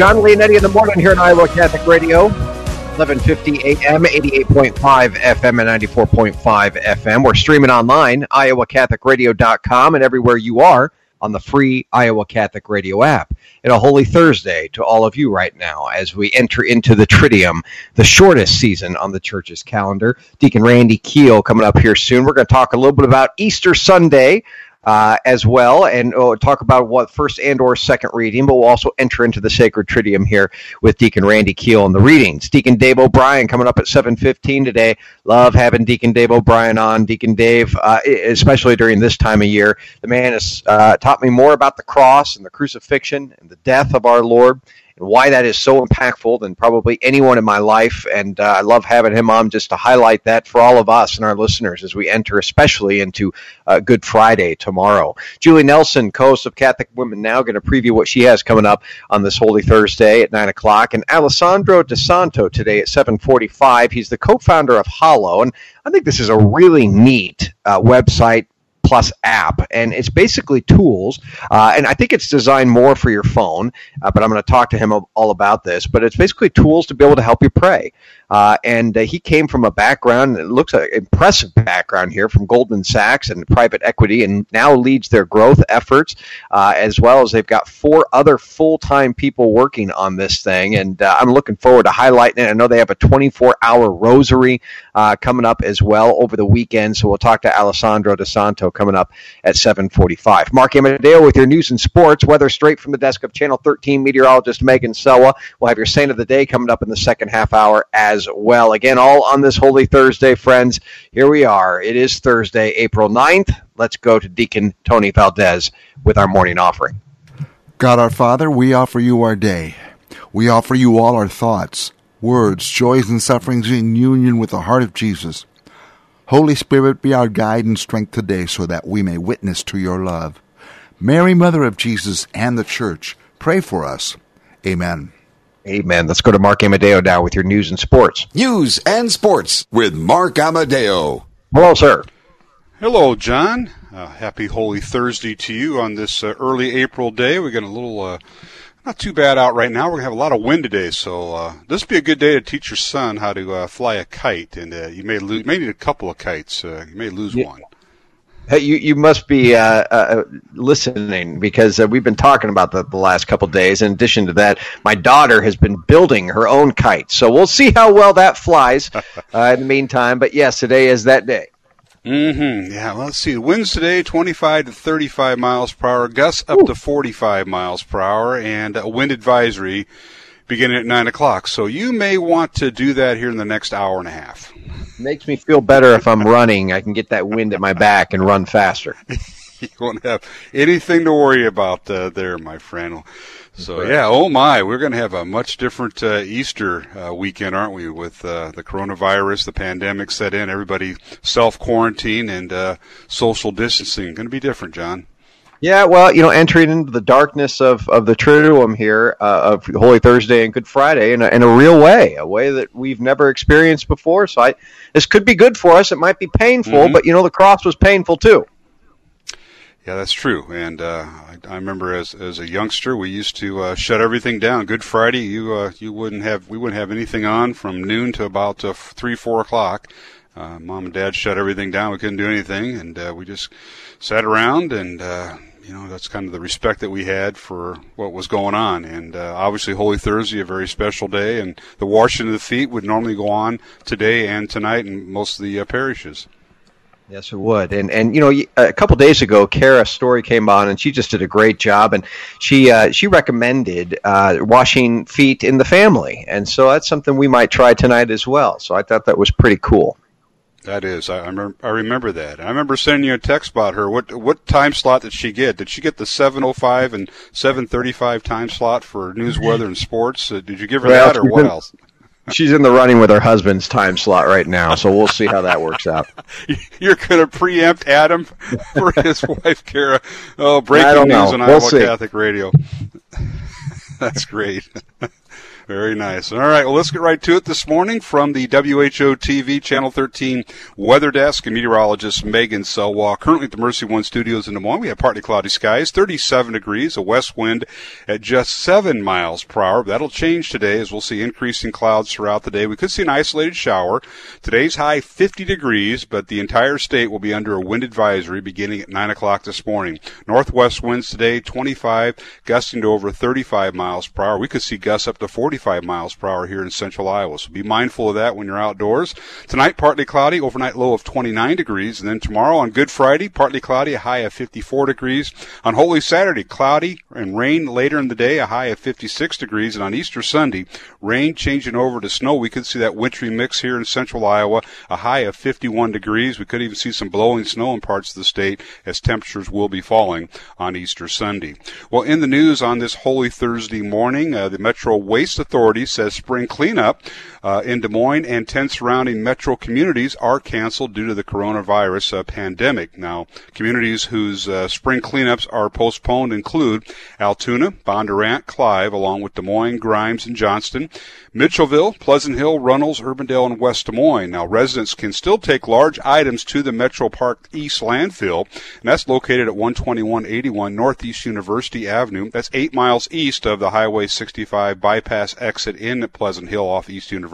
John Leonetti in the morning here on Iowa Catholic Radio, 1150 AM, 88.5 FM, and 94.5 FM. We're streaming online, iowacatholicradio.com, and everywhere you are on the free Iowa Catholic Radio app. And a holy Thursday to all of you right now as we enter into the Triduum, the shortest season on the church's calendar. Deacon Randy Keel coming up here soon. We're going to talk a little bit about Easter Sunday uh, as well, and uh, talk about what first and or second reading. But we'll also enter into the sacred triduum here with Deacon Randy Keel and the readings. Deacon Dave O'Brien coming up at seven fifteen today. Love having Deacon Dave O'Brien on. Deacon Dave, uh, especially during this time of year, the man has uh, taught me more about the cross and the crucifixion and the death of our Lord why that is so impactful than probably anyone in my life. And uh, I love having him on just to highlight that for all of us and our listeners as we enter, especially into uh, Good Friday tomorrow. Julie Nelson, co-host of Catholic Women Now, going to preview what she has coming up on this Holy Thursday at nine o'clock, and Alessandro DiSanto today at seven forty-five. He's the co-founder of Hallow. and I think this is a really neat uh, website Plus app, and it's basically tools. Uh, and I think it's designed more for your phone, uh, but I'm going to talk to him all about this. But it's basically tools to be able to help you pray. Uh, and uh, he came from a background, it looks like an impressive background here from Goldman Sachs and private equity, and now leads their growth efforts, uh, as well as they've got four other full time people working on this thing. And uh, I'm looking forward to highlighting it. I know they have a 24 hour rosary uh, coming up as well over the weekend. So we'll talk to Alessandro DiSanto coming up at 745. Mark Amadeo with your news and sports, weather straight from the desk of Channel 13 meteorologist Megan Selwa. We'll have your saint of the day coming up in the second half hour as as well. Again, all on this Holy Thursday, friends. Here we are. It is Thursday, April 9th. Let's go to Deacon Tony Valdez with our morning offering. God our Father, we offer you our day. We offer you all our thoughts, words, joys, and sufferings in union with the heart of Jesus. Holy Spirit, be our guide and strength today so that we may witness to your love. Mary, Mother of Jesus and the Church, pray for us. Amen. Amen. Let's go to Mark Amadeo now with your news and sports. News and sports with Mark Amadeo. Hello, sir. Hello, John. Uh, happy Holy Thursday to you on this uh, early April day. We got a little, uh, not too bad out right now. We're gonna have a lot of wind today, so uh, this would be a good day to teach your son how to uh, fly a kite. And uh, you may lose, may need a couple of kites. you may lose yeah. one. Hey, you you must be uh, uh, listening because uh, we've been talking about that the last couple days. In addition to that, my daughter has been building her own kite, so we'll see how well that flies. Uh, in the meantime, but yes, today is that day. Mm-hmm. Yeah. Well, let's see. The winds today, 25 to 35 miles per hour. Gusts up Ooh. to 45 miles per hour, and a wind advisory beginning at nine o'clock. So you may want to do that here in the next hour and a half. Makes me feel better if I'm running. I can get that wind at my back and run faster. you won't have anything to worry about uh, there, my friend. So yeah, oh my, we're going to have a much different uh, Easter uh, weekend, aren't we? With uh, the coronavirus, the pandemic set in, everybody self quarantine and uh, social distancing. Going to be different, John. Yeah, well, you know, entering into the darkness of, of the Triduum here uh, of Holy Thursday and Good Friday in a, in a real way, a way that we've never experienced before. So I, this could be good for us. It might be painful, mm-hmm. but you know, the cross was painful too. Yeah, that's true. And uh, I, I, remember as as a youngster, we used to uh, shut everything down. Good Friday, you uh, you wouldn't have we wouldn't have anything on from noon to about uh, three four o'clock. Uh, Mom and Dad shut everything down. We couldn't do anything, and uh, we just sat around and you know that's kind of the respect that we had for what was going on and uh, obviously holy thursday a very special day and the washing of the feet would normally go on today and tonight in most of the uh, parishes Yes, it would. And and you know, a couple days ago, Kara Story came on, and she just did a great job. And she uh, she recommended uh, washing feet in the family, and so that's something we might try tonight as well. So I thought that was pretty cool. That is, I, I, remember, I remember that. I remember sending you a text about her. What what time slot did she get? Did she get the 7:05 and 7:35 time slot for news, weather, and sports? Uh, did you give her well, that, or what else? She's in the running with her husband's time slot right now, so we'll see how that works out. You're going to preempt Adam for his wife, Kara. Oh, breaking news on we'll Iowa see. Catholic Radio. That's great. Very nice. All right. Well, let's get right to it this morning from the WHO TV Channel 13 Weather Desk and meteorologist Megan Selwa. Currently at the Mercy One Studios in Des Moines, we have partly cloudy skies, 37 degrees, a west wind at just 7 miles per hour. That'll change today as we'll see increasing clouds throughout the day. We could see an isolated shower. Today's high 50 degrees, but the entire state will be under a wind advisory beginning at 9 o'clock this morning. Northwest winds today 25, gusting to over 35 miles per hour. We could see gusts up to 40 45 miles per hour here in central Iowa. So be mindful of that when you're outdoors. Tonight, partly cloudy, overnight low of 29 degrees. And then tomorrow on Good Friday, partly cloudy, a high of 54 degrees. On Holy Saturday, cloudy and rain later in the day, a high of 56 degrees. And on Easter Sunday, rain changing over to snow. We could see that wintry mix here in central Iowa, a high of 51 degrees. We could even see some blowing snow in parts of the state as temperatures will be falling on Easter Sunday. Well, in the news on this Holy Thursday morning, uh, the Metro Waste Authority says spring cleanup uh, in Des Moines and 10 surrounding metro communities are canceled due to the coronavirus uh, pandemic. Now, communities whose uh, spring cleanups are postponed include Altoona, Bondurant, Clive, along with Des Moines, Grimes, and Johnston, Mitchellville, Pleasant Hill, Runnels, Urbandale, and West Des Moines. Now, residents can still take large items to the Metro Park East landfill, and that's located at 12181 Northeast University Avenue. That's eight miles east of the Highway 65 bypass exit in Pleasant Hill off East University,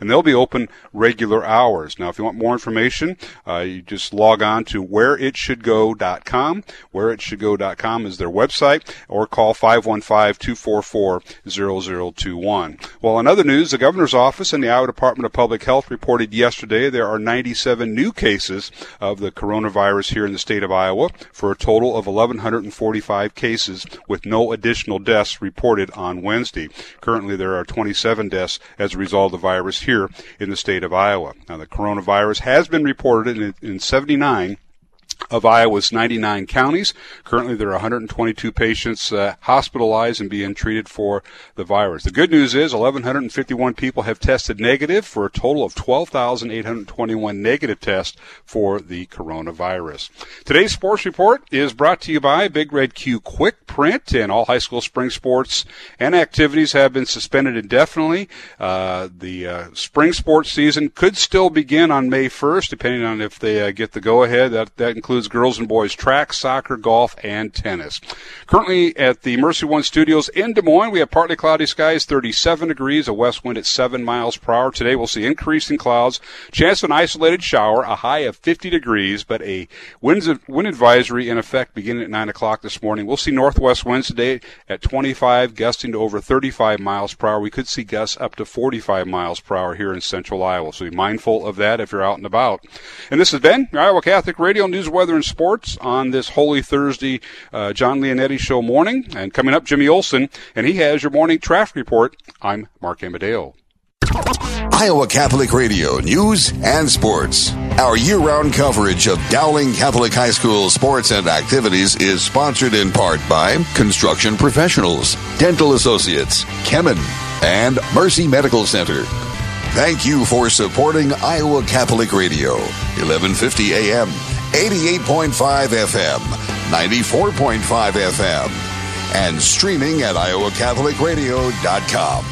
and they'll be open regular hours. Now, if you want more information, uh, you just log on to whereitshouldgo.com. Whereitshouldgo.com is their website, or call 515-244-0021. Well, in other news, the governor's office and the Iowa Department of Public Health reported yesterday there are 97 new cases of the coronavirus here in the state of Iowa for a total of 1,145 cases with no additional deaths reported on Wednesday. Currently, there are 27 deaths as a result of the virus here in the state of Iowa. Now, the coronavirus has been reported in, in 79 of Iowa's 99 counties. Currently, there are 122 patients uh, hospitalized and being treated for the virus. The good news is 1,151 people have tested negative for a total of 12,821 negative tests for the coronavirus. Today's sports report is brought to you by Big Red Q Quick Print, and all high school spring sports and activities have been suspended indefinitely. Uh, the uh, spring sports season could still begin on May 1st, depending on if they uh, get the go ahead. That that includes includes girls and boys track, soccer, golf, and tennis. Currently at the Mercy One Studios in Des Moines, we have partly cloudy skies, 37 degrees, a west wind at 7 miles per hour. Today we'll see increasing clouds, chance of an isolated shower, a high of 50 degrees, but a wind, wind advisory in effect beginning at 9 o'clock this morning. We'll see northwest winds today at 25, gusting to over 35 miles per hour. We could see gusts up to 45 miles per hour here in central Iowa, so be mindful of that if you're out and about. And this has been Iowa Catholic Radio News weather and sports on this Holy Thursday uh, John Leonetti Show morning. And coming up, Jimmy Olson, and he has your morning traffic report. I'm Mark Amadeo. Iowa Catholic Radio News and Sports. Our year round coverage of Dowling Catholic High School sports and activities is sponsored in part by Construction Professionals, Dental Associates, Kemin, and Mercy Medical Center. Thank you for supporting Iowa Catholic Radio, 1150 AM 88.5 FM, 94.5 FM, and streaming at iowacatholicradio.com.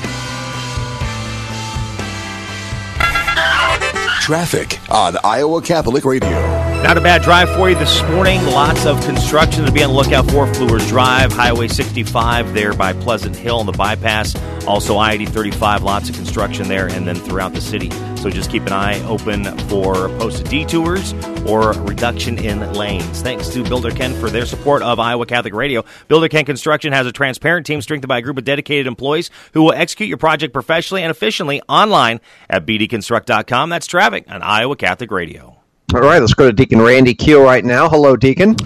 Traffic on Iowa Catholic Radio. Not a bad drive for you this morning. Lots of construction to be on the lookout for. Fleurs Drive, Highway 65 there by Pleasant Hill and the bypass. Also, I 80 35, lots of construction there, and then throughout the city. So just keep an eye open for posted detours or reduction in lanes. Thanks to Builder Ken for their support of Iowa Catholic Radio. Builder Ken Construction has a transparent team strengthened by a group of dedicated employees who will execute your project professionally and efficiently online at bdconstruct.com. That's traffic on Iowa Catholic Radio. All right, let's go to Deacon Randy Keel right now. Hello, Deacon.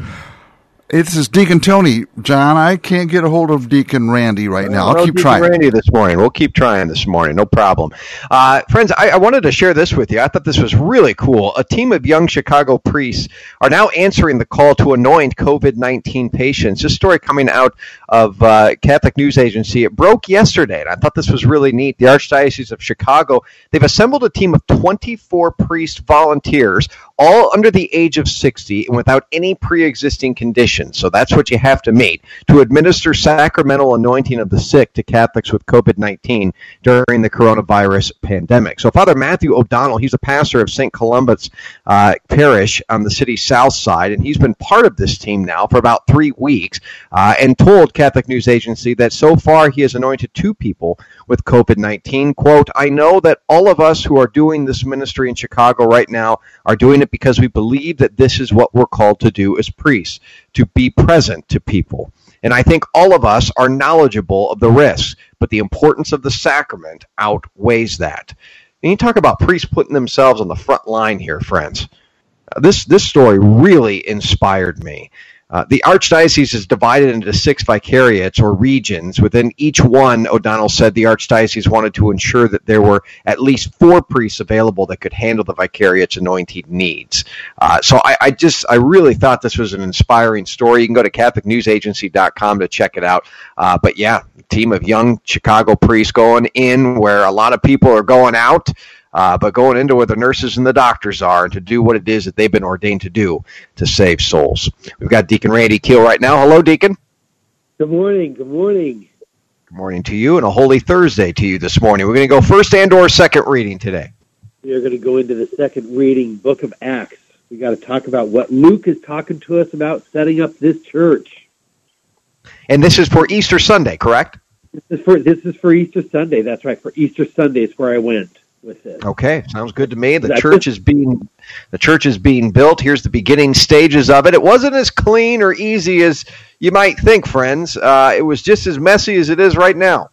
This is Deacon Tony, John. I can't get a hold of Deacon Randy right now. I'll no keep Deacon trying. Randy this morning. We'll keep trying this morning. No problem. Uh, friends, I, I wanted to share this with you. I thought this was really cool. A team of young Chicago priests are now answering the call to anoint COVID 19 patients. This story coming out of uh, Catholic News Agency. It broke yesterday, and I thought this was really neat. The Archdiocese of Chicago, they've assembled a team of 24 priest volunteers, all under the age of 60 and without any pre existing conditions. So that's what you have to meet to administer sacramental anointing of the sick to Catholics with COVID 19 during the coronavirus pandemic. So, Father Matthew O'Donnell, he's a pastor of St. Columba's uh, Parish on the city's south side, and he's been part of this team now for about three weeks uh, and told Catholic News Agency that so far he has anointed two people with COVID 19. Quote, I know that all of us who are doing this ministry in Chicago right now are doing it because we believe that this is what we're called to do as priests, to be present to people. And I think all of us are knowledgeable of the risks, but the importance of the sacrament outweighs that. And you talk about priests putting themselves on the front line here, friends. This this story really inspired me. Uh, the archdiocese is divided into six vicariates or regions. Within each one, O'Donnell said the archdiocese wanted to ensure that there were at least four priests available that could handle the vicariate's anointed needs. Uh, so I, I, just, I really thought this was an inspiring story. You can go to CatholicNewsAgency.com to check it out. Uh, but yeah, team of young Chicago priests going in where a lot of people are going out uh, but going into where the nurses and the doctors are and to do what it is that they've been ordained to do to save souls. We've got Deacon Randy Keel right now. Hello, Deacon. Good morning. Good morning. Good morning to you, and a holy Thursday to you this morning. We're going to go first and or second reading today. We are going to go into the second reading, Book of Acts. We got to talk about what Luke is talking to us about setting up this church. And this is for Easter Sunday, correct? This is for this is for Easter Sunday. That's right. For Easter Sunday is where I went with this. Okay, sounds good to me. The church is being the church is being built. Here's the beginning stages of it. It wasn't as clean or easy as you might think, friends. Uh, it was just as messy as it is right now.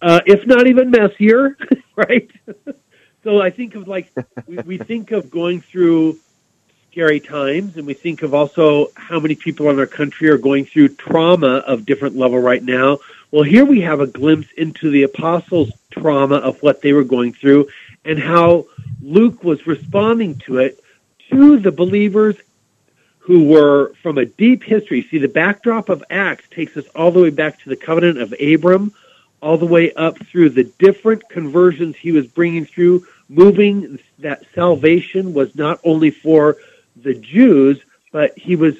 Uh, if not even messier, right? so I think of like we, we think of going through scary times, and we think of also how many people in our country are going through trauma of different level right now. Well, here we have a glimpse into the apostles' trauma of what they were going through and how Luke was responding to it to the believers who were from a deep history. See, the backdrop of Acts takes us all the way back to the covenant of Abram, all the way up through the different conversions he was bringing through, moving that salvation was not only for the Jews, but he was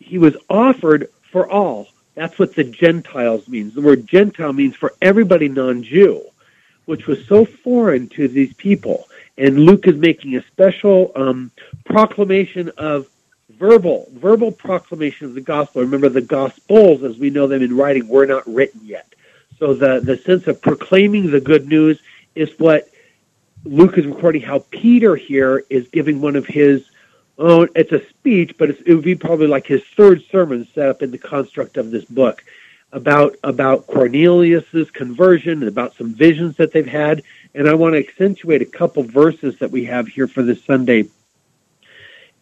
he was offered for all. That's what the Gentiles means. The word Gentile means for everybody non-Jew, which was so foreign to these people. And Luke is making a special um, proclamation of verbal, verbal proclamation of the gospel. Remember, the gospels, as we know them in writing, were not written yet. So the, the sense of proclaiming the good news is what Luke is recording how Peter here is giving one of his oh, it's a speech, but it would be probably like his third sermon set up in the construct of this book about about Cornelius's conversion and about some visions that they've had. And I want to accentuate a couple verses that we have here for this Sunday.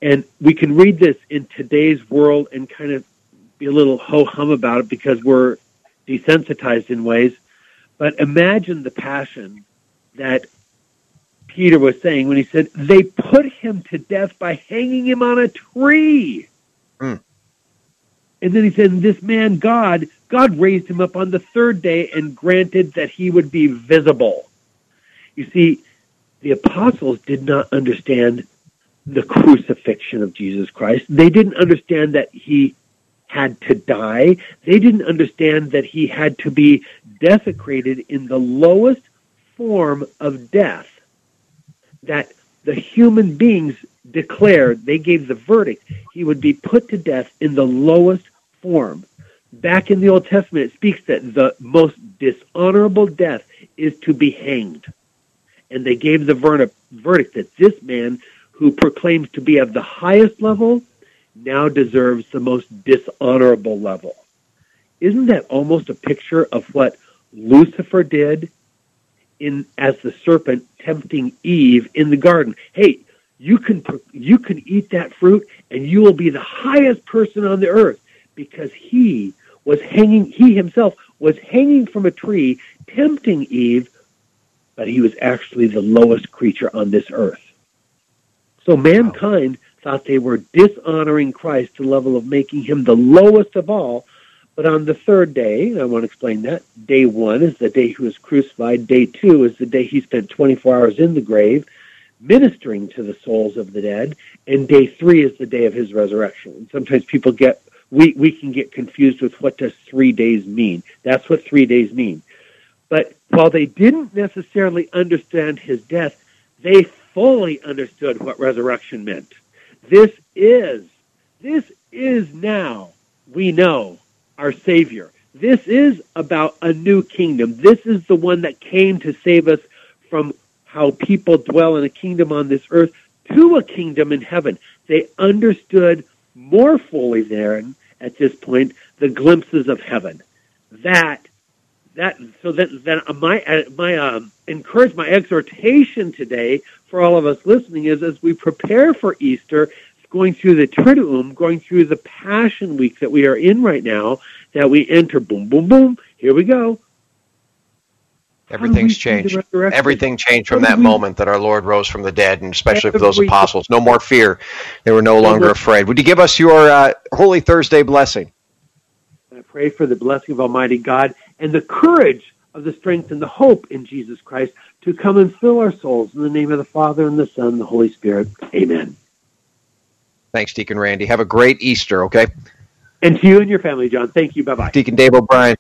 And we can read this in today's world and kind of be a little ho hum about it because we're desensitized in ways. But imagine the passion that Peter was saying when he said, they put him to death by hanging him on a tree. Mm. And then he said, this man, God, God raised him up on the third day and granted that he would be visible. You see, the apostles did not understand the crucifixion of Jesus Christ. They didn't understand that he had to die. They didn't understand that he had to be desecrated in the lowest form of death that the human beings declared, they gave the verdict, he would be put to death in the lowest form. Back in the Old Testament, it speaks that the most dishonorable death is to be hanged. And they gave the verdict that this man, who proclaims to be of the highest level, now deserves the most dishonorable level. Isn't that almost a picture of what Lucifer did in as the serpent tempting Eve in the garden. Hey, you can you can eat that fruit and you will be the highest person on the earth because he was hanging, he himself was hanging from a tree, tempting Eve, but he was actually the lowest creature on this earth. So mankind thought they were dishonoring Christ to the level of making him the lowest of all. But on the third day, I want to explain that, day one is the day he was crucified. Day two is the day he spent 24 hours in the grave ministering to the souls of the dead. And day three is the day of his resurrection. And sometimes people get, we, we can get confused with what does three days mean. That's what three days mean. But while they didn't necessarily understand his death, they fully understood what resurrection meant. This is, this is now, we know, our Savior. This is about a new kingdom. This is the one that came to save us from how people dwell in a kingdom on this earth to a kingdom in heaven. They understood more fully there at this point the glimpses of heaven. That that so that that my my um, encourage my exhortation today for all of us listening is as we prepare for Easter, going through the Triduum, going through the Passion Week that we are in right now, that we enter boom, boom, boom. Here we go. Everything's changed. Everything changed from that moment that our Lord rose from the dead, and especially for those apostles. No more fear. They were no longer afraid. Would you give us your uh, Holy Thursday blessing? I pray for the blessing of Almighty God and the courage of the strength and the hope in Jesus Christ to come and fill our souls in the name of the Father and the Son and the Holy Spirit. Amen. Thanks, Deacon Randy. Have a great Easter, okay? And to you and your family, John. Thank you. Bye bye. Deacon Dave O'Brien.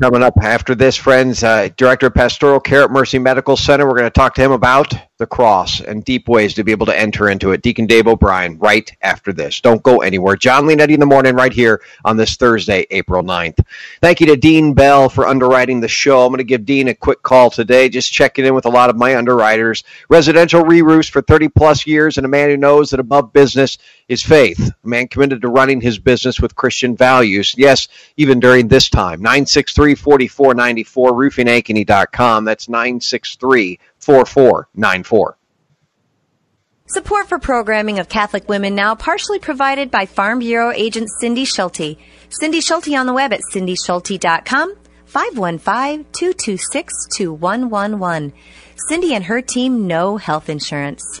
Coming up after this, friends, uh, Director of Pastoral Care at Mercy Medical Center. We're going to talk to him about the cross and deep ways to be able to enter into it. Deacon Dave O'Brien, right after this. Don't go anywhere. John Leonetti in the morning, right here on this Thursday, April 9th. Thank you to Dean Bell for underwriting the show. I'm going to give Dean a quick call today, just checking in with a lot of my underwriters. Residential re roofs for 30 plus years, and a man who knows that above business is faith. A man committed to running his business with Christian values. Yes, even during this time. 963 4494, roofingankeny.com. That's 963 4494. Support for programming of Catholic Women Now partially provided by Farm Bureau agent Cindy Schulte. Cindy Schulte on the web at cindyschulte.com, 515-226-2111. Cindy and her team know health insurance.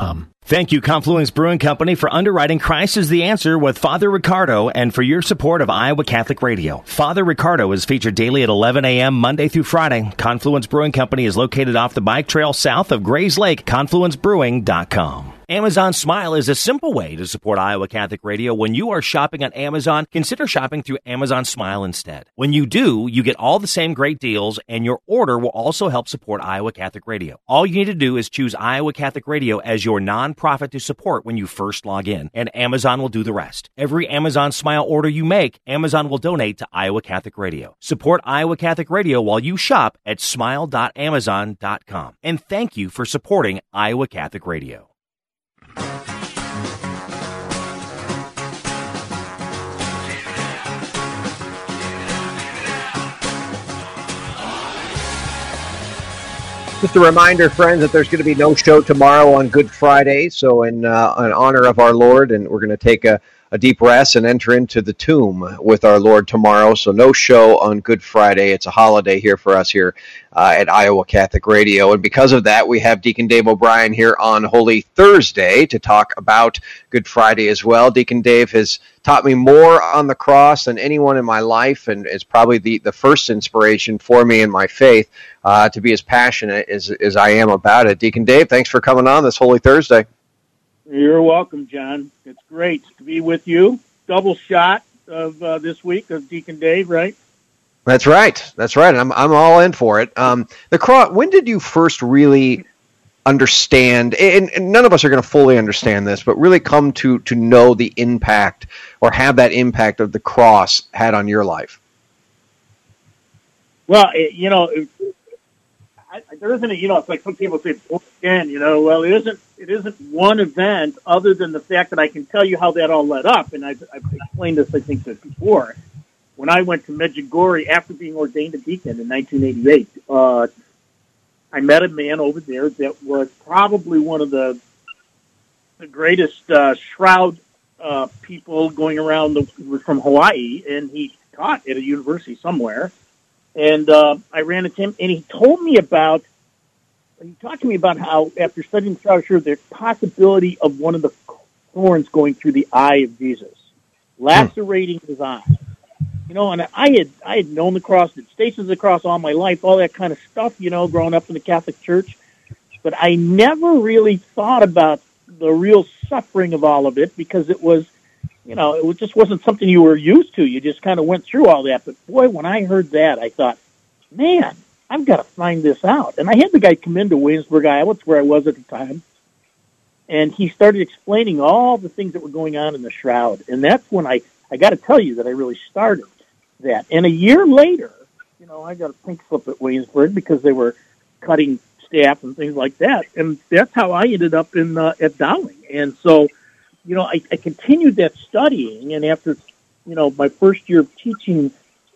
Thank you, Confluence Brewing Company, for underwriting Christ is the Answer with Father Riccardo and for your support of Iowa Catholic Radio. Father Riccardo is featured daily at 11 a.m. Monday through Friday. Confluence Brewing Company is located off the bike trail south of Grays Lake, confluencebrewing.com. Amazon Smile is a simple way to support Iowa Catholic Radio. When you are shopping on Amazon, consider shopping through Amazon Smile instead. When you do, you get all the same great deals, and your order will also help support Iowa Catholic Radio. All you need to do is choose Iowa Catholic Radio as your nonprofit to support when you first log in, and Amazon will do the rest. Every Amazon Smile order you make, Amazon will donate to Iowa Catholic Radio. Support Iowa Catholic Radio while you shop at smile.amazon.com. And thank you for supporting Iowa Catholic Radio. Just a reminder, friends, that there's going to be no show tomorrow on Good Friday. So, in, uh, in honor of our Lord, and we're going to take a, a deep rest and enter into the tomb with our Lord tomorrow. So, no show on Good Friday. It's a holiday here for us here uh, at Iowa Catholic Radio. And because of that, we have Deacon Dave O'Brien here on Holy Thursday to talk about Good Friday as well. Deacon Dave has taught me more on the cross than anyone in my life and is probably the, the first inspiration for me in my faith uh, to be as passionate as, as I am about it. Deacon Dave, thanks for coming on this Holy Thursday. You're welcome, John. It's great to be with you. Double shot of uh, this week of Deacon Dave, right? That's right. That's right. I'm I'm all in for it. Um, the cross. When did you first really understand? And, and none of us are going to fully understand this, but really come to to know the impact or have that impact of the cross had on your life. Well, it, you know, it, I, there isn't a, you know, it's like some people say, again, you know, well, it isn't, it isn't one event other than the fact that I can tell you how that all led up. And I've, I've explained this, I think, before when I went to Medjugorje after being ordained a deacon in 1988, uh, I met a man over there that was probably one of the the greatest uh, shroud uh, people going around the, from Hawaii, and he taught at a university somewhere. And uh, I ran into him, and he told me about. He talked to me about how after studying scripture, there's possibility of one of the thorns going through the eye of Jesus, lacerating his eye you know, and I had I had known the cross, did stations of the cross all my life, all that kind of stuff, you know, growing up in the Catholic Church, but I never really thought about the real suffering of all of it because it was, you know, it just wasn't something you were used to. You just kind of went through all that. But boy, when I heard that, I thought, man, I've got to find this out. And I had the guy come into Williamsburg, Iowa, where I was at the time, and he started explaining all the things that were going on in the shroud. And that's when I I got to tell you that I really started that. And a year later, you know, I got a pink slip at Williamsburg because they were cutting staff and things like that. And that's how I ended up in uh, at Dowling. And so, you know, I, I continued that studying. And after, you know, my first year of teaching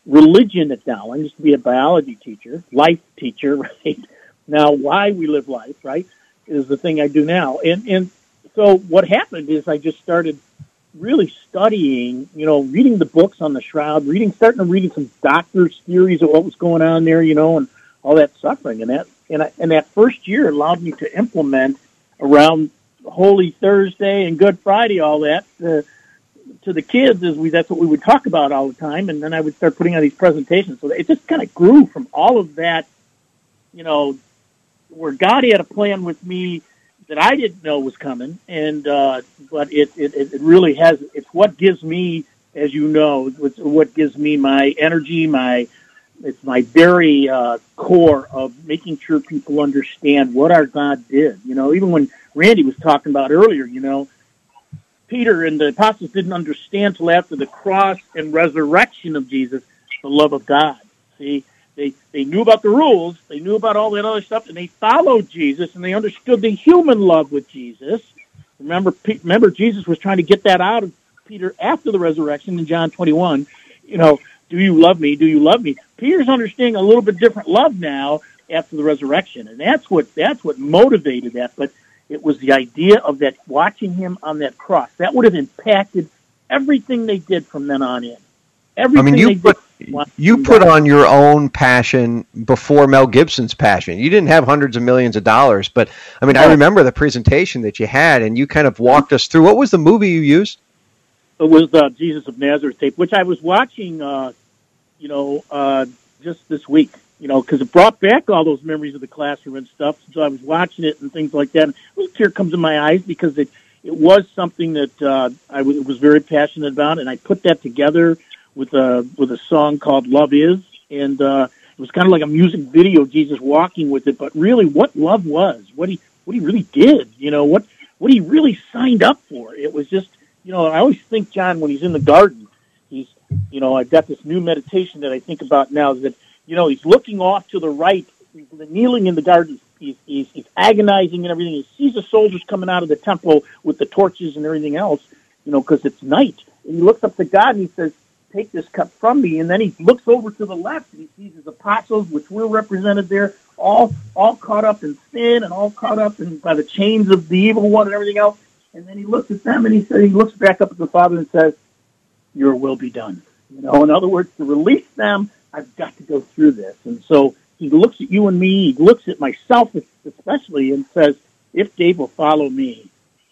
religion at Dowling, used to be a biology teacher, life teacher, right? Now, why we live life, right, is the thing I do now. And and so what happened is I just started really studying, you know, reading the books on the shroud, reading, starting to reading some doctors' theories of what was going on there, you know, and all that suffering, and that and, I, and that first year allowed me to implement around Holy Thursday and Good Friday, all that uh, to the kids. is we that's what we would talk about all the time, and then I would start putting on these presentations. So it just kind of grew from all of that, you know, where God had a plan with me that I didn't know was coming, and uh, but it, it it really has. It's what gives me, as you know, it's what gives me my energy, my it's my very uh, core of making sure people understand what our God did. You know, even when Randy was talking about earlier, you know, Peter and the apostles didn't understand till after the cross and resurrection of Jesus the love of God. See, they they knew about the rules, they knew about all that other stuff, and they followed Jesus and they understood the human love with Jesus. Remember, remember, Jesus was trying to get that out of Peter after the resurrection in John 21. You know, do you love me? Do you love me? Peter's understanding a little bit different love now after the resurrection, and that's what that's what motivated that. But it was the idea of that watching him on that cross that would have impacted everything they did from then on in. Everything I mean, you put you put on your own passion before Mel Gibson's passion. You didn't have hundreds of millions of dollars, but I mean, I remember the presentation that you had, and you kind of walked us through. What was the movie you used? It was uh, Jesus of Nazareth tape, which I was watching, uh, you know, uh, just this week. You know, because it brought back all those memories of the classroom and stuff. So I was watching it and things like that. And a tear comes in my eyes because it it was something that uh, I w- was very passionate about, and I put that together with a with a song called "Love Is," and uh, it was kind of like a music video, Jesus walking with it. But really, what love was, what he what he really did, you know, what what he really signed up for. It was just, you know, I always think John when he's in the garden, he's, you know, I've got this new meditation that I think about now that, you know, he's looking off to the right, kneeling in the garden, he's, he's, he's agonizing and everything. He sees the soldiers coming out of the temple with the torches and everything else, you know, because it's night. And he looks up to God and he says, take this cup from me. And then he looks over to the left and he sees his apostles, which were represented there, all all caught up in sin and all caught up in by the chains of the evil one and everything else. And then he looks at them and he says he looks back up at the Father and says, Your will be done. You know, in other words, to release them, I've got to go through this. And so he looks at you and me, he looks at myself especially and says, If Dave will follow me,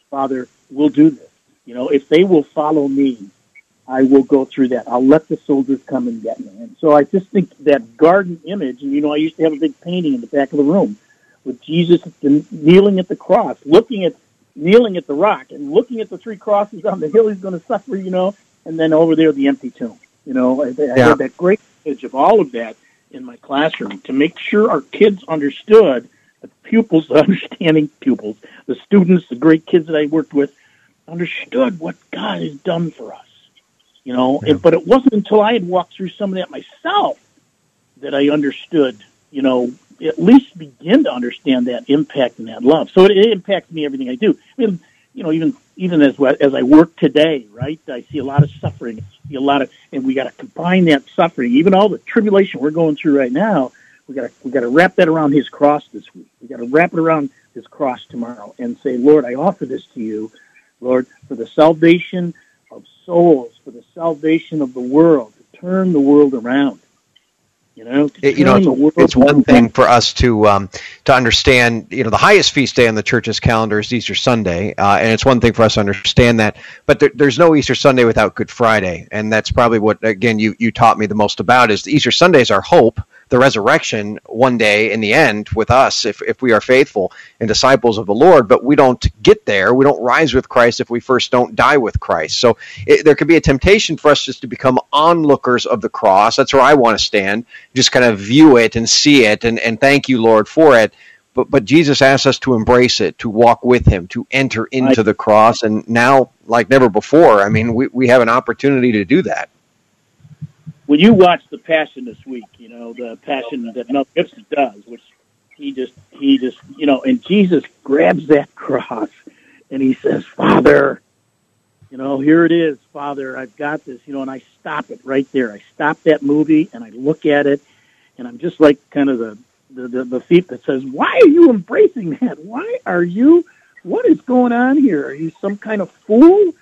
Father, we'll do this. You know, if they will follow me, I will go through that. I'll let the soldiers come and get me. And so I just think that garden image, and you know, I used to have a big painting in the back of the room with Jesus kneeling at the cross, looking at, kneeling at the rock and looking at the three crosses on the hill he's going to suffer, you know, and then over there, the empty tomb. You know, I, I yeah. had that great image of all of that in my classroom to make sure our kids understood the pupils, the understanding pupils, the students, the great kids that I worked with, understood what God has done for us you know. Yeah. But it wasn't until I had walked through some of that myself that I understood, you know, at least begin to understand that impact and that love. So it, it impacts me everything I do. I mean, you know, even even as as I work today, right? I see a lot of suffering. I see a lot of, and we got to combine that suffering, even all the tribulation we're going through right now. We got to we got to wrap that around His cross this week. We got to wrap it around His cross tomorrow, and say, Lord, I offer this to you, Lord, for the salvation of souls for the salvation of the world, to turn the world around. You know, it, you know, it's, one thing for us to um, to understand. You know, the highest feast day on the church's calendar is Easter Sunday, uh, and it's one thing for us to understand that. But there, there's no Easter Sunday without Good Friday, and that's probably what again you you taught me the most about is Easter Sunday is our hope the resurrection one day in the end with us if, if we are faithful and disciples of the Lord, but we don't get there. We don't rise with Christ if we first don't die with Christ. So it, there could be a temptation for us just to become onlookers of the cross. That's where I want to stand, just kind of view it and see it and, and thank you, Lord, for it. But, but Jesus asks us to embrace it, to walk with him, to enter into the cross. And now, like never before, I mean, we, we have an opportunity to do that when you watch the Passion this week, you know the Passion that Mel Gibson does, which he just he just you know, and Jesus grabs that cross and he says, "Father, you know, here it is, Father, I've got this," you know, and I stop it right there. I stop that movie and I look at it, and I'm just like kind of the the the, the thief that says, "Why are you embracing that? Why are you? What is going on here? Are you some kind of fool?"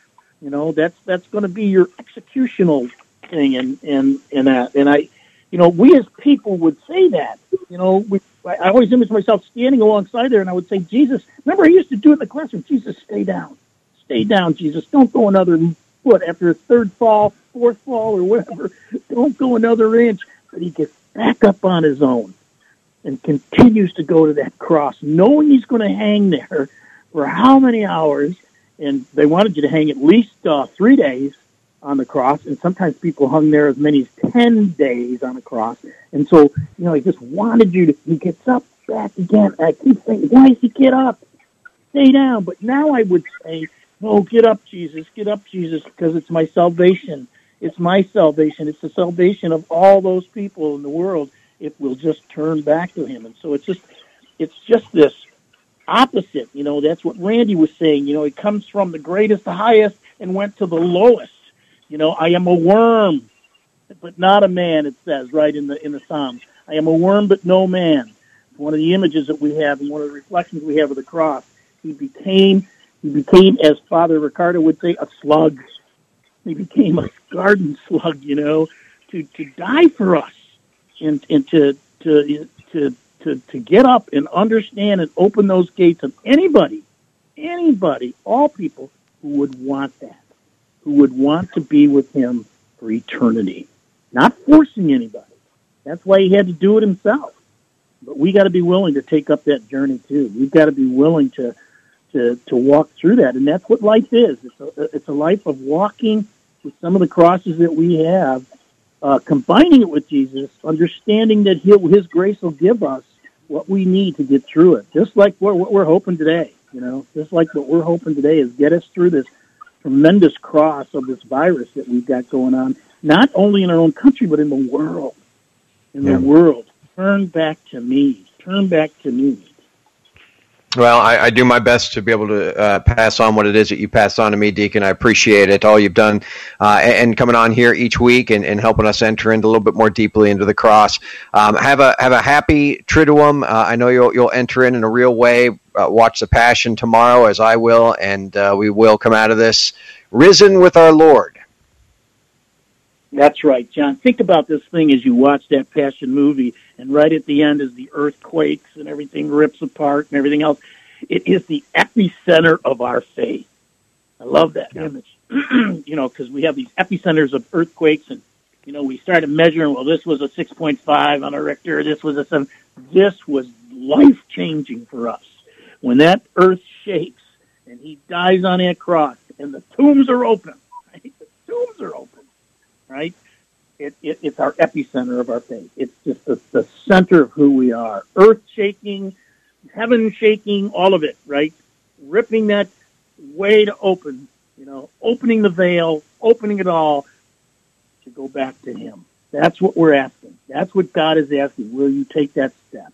You know, that's that's going to be your executional thing, and and and that, and I, you know, we as people would say that. You know, we, I always image myself standing alongside there, and I would say, Jesus. Remember, I used to do it in the classroom. Jesus, stay down, stay down, Jesus. Don't go another foot after a third fall, fourth fall, or whatever. Don't go another inch. But he gets back up on his own and continues to go to that cross, knowing he's going to hang there for how many hours. And they wanted you to hang at least uh, three days on the cross, and sometimes people hung there as many as 10 days on the cross. And so, you know, he just wanted you to, he gets up back again. I keep saying, why does he get up? Stay down. But now I would say, no, get up, Jesus, get up, Jesus, because it's my salvation. It's my salvation. It's the salvation of all those people in the world if we'll just turn back to him. And so it's just, it's just this opposite. You know, that's what Randy was saying. You know, he comes from the greatest, the highest, and went to the lowest. You know, I am a worm, but not a man. It says right in the in the Psalms. I am a worm, but no man. One of the images that we have, and one of the reflections we have of the cross. He became, he became, as Father Riccardo would say, a slug. He became a garden slug. You know, to to die for us, and and to to to to to get up and understand and open those gates of anybody, anybody, all people who would want that who would want to be with him for eternity. Not forcing anybody, That's why he had to do it himself. But we got to be willing to take up that journey too. We've got to be willing to to to walk through that, and that's what life is. It's a, it's a life of walking with some of the crosses that we have, uh, combining it with Jesus, understanding that he'll, His grace will give us what we need to get through it. Just like what, what we're hoping today, you know, just like what we're hoping today is get us through this tremendous cross of this virus that we've got going on, not only in our own country but in the world. In yeah. the world, turn back to me. Turn back to me. Well, I, I, do my best to be able to uh, pass on what it is that you pass on to me, Deacon. I appreciate it, all you've done, uh, and, coming on here each week and, and, helping us enter into a little bit more deeply into the cross. Um, have a have a happy Triduum. Uh, I know you'll you'll enter in in a real way. Uh, watch the Passion tomorrow, as I will, and uh, we will come out of this risen with our Lord. That's right, John. Think about this thing as you watch that Passion movie and right at the end is the earthquakes and everything rips apart and everything else. It is the epicenter of our faith. I love that yeah. image, you know, because we have these epicenters of earthquakes, and you know, we started measuring. Well, this was a six point five on a Richter. This was a seven. This was life changing for us when that earth shakes and he dies on that cross, and the tombs are open. Right? The tombs are open, right? It, it, it's our epicenter of our faith. It's just the, the center of who we are. Earth shaking, heaven shaking, all of it, right? Ripping that way to open, you know, opening the veil, opening it all to go back to Him. That's what we're asking. That's what God is asking. Will you take that step?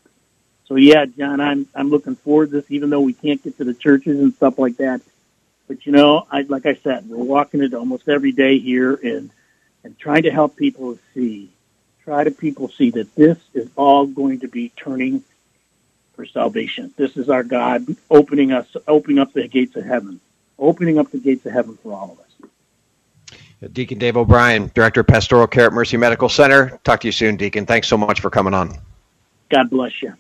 So yeah, John, I'm I'm looking forward to this, even though we can't get to the churches and stuff like that. But you know, I like I said, we're walking it almost every day here, and and trying to help people see, try to people see that this is all going to be turning for salvation. This is our God opening us, opening up the gates of heaven, opening up the gates of heaven for all of us. Deacon Dave O'Brien, Director of Pastoral Care at Mercy Medical Center. Talk to you soon, Deacon. Thanks so much for coming on. God bless you.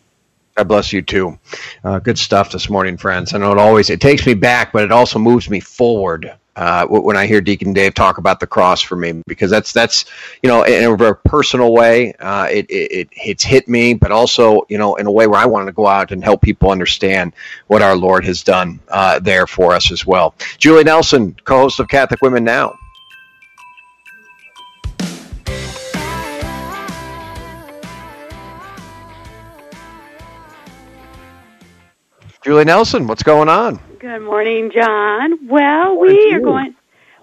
God bless you too. Uh, good stuff this morning, friends. I know it always it takes me back, but it also moves me forward uh, when I hear Deacon Dave talk about the cross for me, because that's that's you know in a very personal way, uh, it, it it's hit me, but also you know in a way where I want to go out and help people understand what our Lord has done uh, there for us as well. Julie Nelson, co-host of Catholic Women Now. Julie Nelson, what's going on? Good morning, John. Well, we are going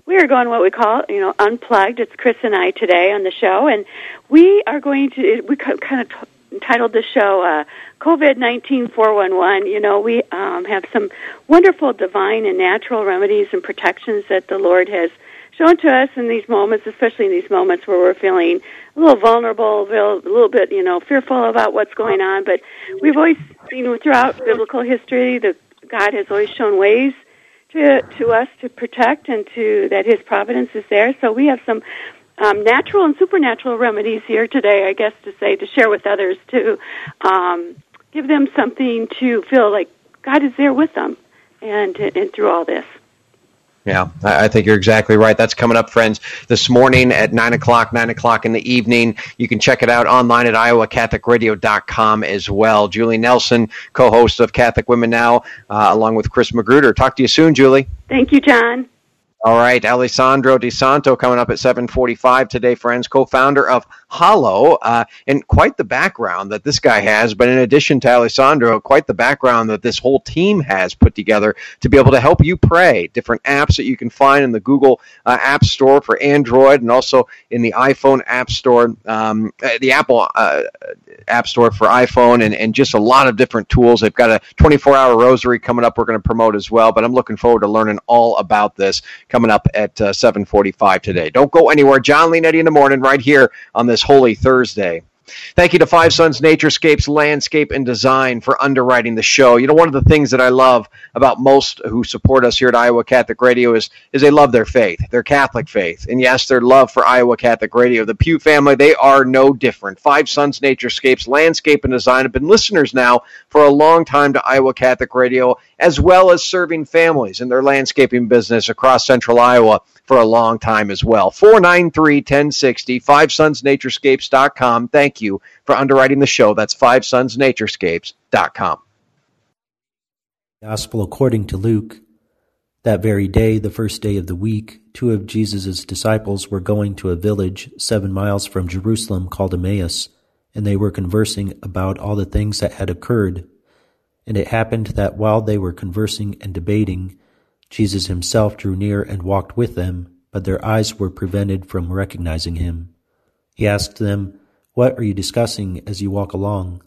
we are going what we call, you know, unplugged. It's Chris and I today on the show, and we are going to we kind of t- entitled the show uh, COVID nineteen four one one. You know, we um, have some wonderful divine and natural remedies and protections that the Lord has shown to us in these moments, especially in these moments where we're feeling a little vulnerable, a little bit, you know, fearful about what's going on. But we've always seen throughout biblical history that God has always shown ways to to us to protect and to that His providence is there. So we have some um, natural and supernatural remedies here today, I guess to say to share with others to um, give them something to feel like God is there with them and and through all this. Yeah, I think you're exactly right. That's coming up, friends, this morning at 9 o'clock, 9 o'clock in the evening. You can check it out online at iowacatholicradio.com as well. Julie Nelson, co host of Catholic Women Now, uh, along with Chris Magruder. Talk to you soon, Julie. Thank you, John. All right, Alessandro DiSanto coming up at 7:45 today, friends. Co-founder of Hallow, uh, and quite the background that this guy has. But in addition to Alessandro, quite the background that this whole team has put together to be able to help you pray. Different apps that you can find in the Google uh, App Store for Android, and also in the iPhone App Store, um, uh, the Apple uh, App Store for iPhone, and, and just a lot of different tools. They've got a 24-hour rosary coming up. We're going to promote as well. But I'm looking forward to learning all about this coming up at uh, 7:45 today. Don't go anywhere. John Leonetti in the morning, right here on this Holy Thursday. Thank you to Five Sons Naturescapes Landscape and Design for underwriting the show. You know, one of the things that I love about most who support us here at Iowa Catholic Radio is is they love their faith, their Catholic faith, and yes, their love for Iowa Catholic Radio. The Pew family, they are no different. Five Sons Naturescapes Landscape and Design have been listeners now for a long time to Iowa Catholic Radio as well as serving families in their landscaping business across central Iowa for a long time as well. 493 1060, Five Sons Naturescapes.com. Thank you for underwriting the show. That's Five Sons Naturescapes.com. Gospel according to Luke. That very day, the first day of the week, two of Jesus' disciples were going to a village seven miles from Jerusalem called Emmaus, and they were conversing about all the things that had occurred. And it happened that while they were conversing and debating, Jesus himself drew near and walked with them, but their eyes were prevented from recognizing him. He asked them, What are you discussing as you walk along?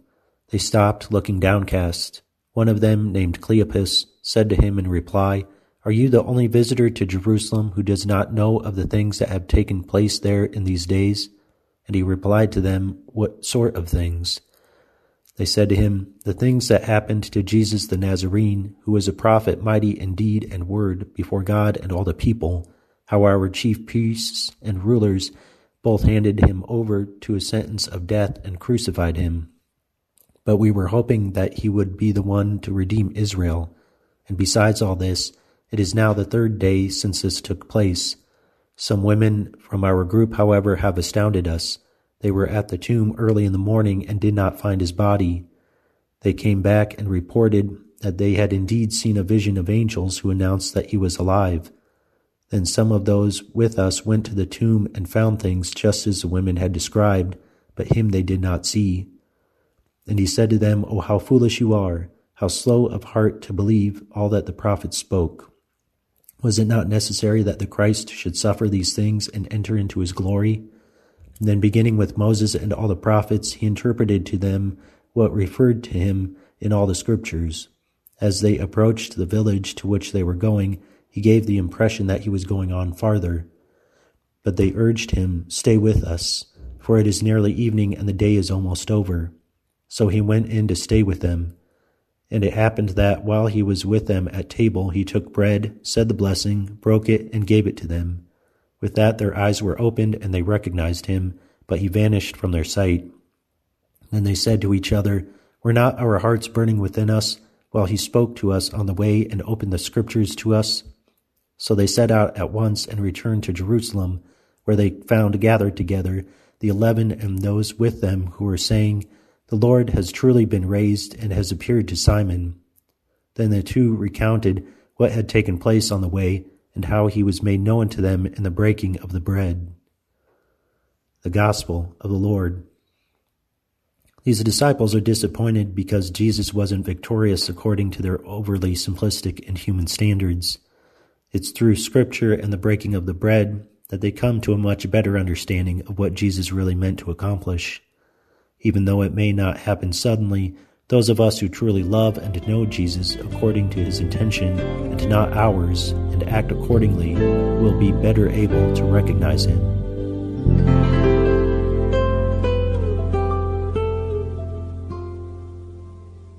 They stopped, looking downcast. One of them, named Cleopas, said to him in reply, Are you the only visitor to Jerusalem who does not know of the things that have taken place there in these days? And he replied to them, What sort of things? They said to him, The things that happened to Jesus the Nazarene, who was a prophet mighty in deed and word before God and all the people, how our chief priests and rulers both handed him over to a sentence of death and crucified him. But we were hoping that he would be the one to redeem Israel. And besides all this, it is now the third day since this took place. Some women from our group, however, have astounded us. They were at the tomb early in the morning and did not find his body. They came back and reported that they had indeed seen a vision of angels who announced that he was alive. Then some of those with us went to the tomb and found things just as the women had described, but him they did not see. And he said to them, Oh, how foolish you are, how slow of heart to believe all that the prophets spoke. Was it not necessary that the Christ should suffer these things and enter into his glory? Then, beginning with Moses and all the prophets, he interpreted to them what referred to him in all the scriptures. As they approached the village to which they were going, he gave the impression that he was going on farther. But they urged him, Stay with us, for it is nearly evening and the day is almost over. So he went in to stay with them. And it happened that while he was with them at table, he took bread, said the blessing, broke it, and gave it to them. With that, their eyes were opened, and they recognized him, but he vanished from their sight. Then they said to each other, Were not our hearts burning within us while he spoke to us on the way and opened the scriptures to us? So they set out at once and returned to Jerusalem, where they found gathered together the eleven and those with them who were saying, The Lord has truly been raised and has appeared to Simon. Then the two recounted what had taken place on the way and how he was made known to them in the breaking of the bread. The Gospel of the Lord. These disciples are disappointed because Jesus wasn't victorious according to their overly simplistic and human standards. It's through Scripture and the breaking of the bread that they come to a much better understanding of what Jesus really meant to accomplish. Even though it may not happen suddenly, those of us who truly love and know Jesus according to his intention and not ours, and act accordingly, will be better able to recognize him.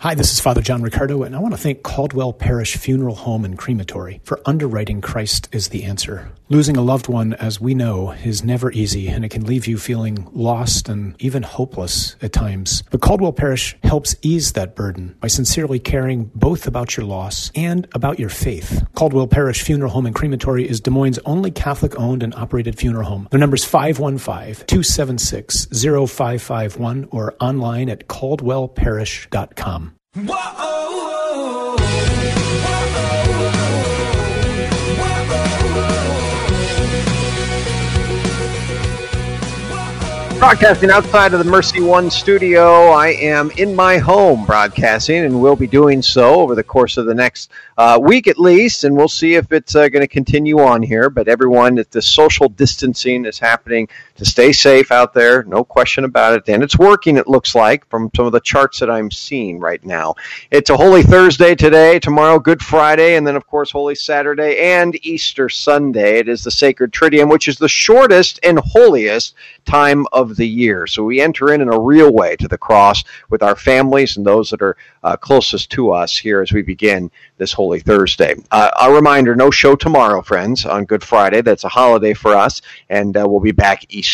Hi, this is Father John Riccardo, and I want to thank Caldwell Parrish Funeral Home and Crematory for underwriting Christ is the answer. Losing a loved one, as we know, is never easy, and it can leave you feeling lost and even hopeless at times. But Caldwell Parrish helps ease that burden by sincerely caring both about your loss and about your faith. Caldwell Parrish Funeral Home and Crematory is Des Moines' only Catholic owned and operated funeral home. Their number is 515 276 0551 or online at caldwellparrish.com. Broadcasting outside of the Mercy One studio, I am in my home broadcasting, and will be doing so over the course of the next uh, week at least. And we'll see if it's uh, going to continue on here. But everyone, the social distancing is happening to stay safe out there. No question about it. And it's working, it looks like, from some of the charts that I'm seeing right now. It's a Holy Thursday today, tomorrow, Good Friday, and then, of course, Holy Saturday and Easter Sunday. It is the Sacred Triduum, which is the shortest and holiest time of the year. So we enter in in a real way to the cross with our families and those that are uh, closest to us here as we begin this Holy Thursday. Uh, a reminder no show tomorrow, friends, on Good Friday. That's a holiday for us, and uh, we'll be back Easter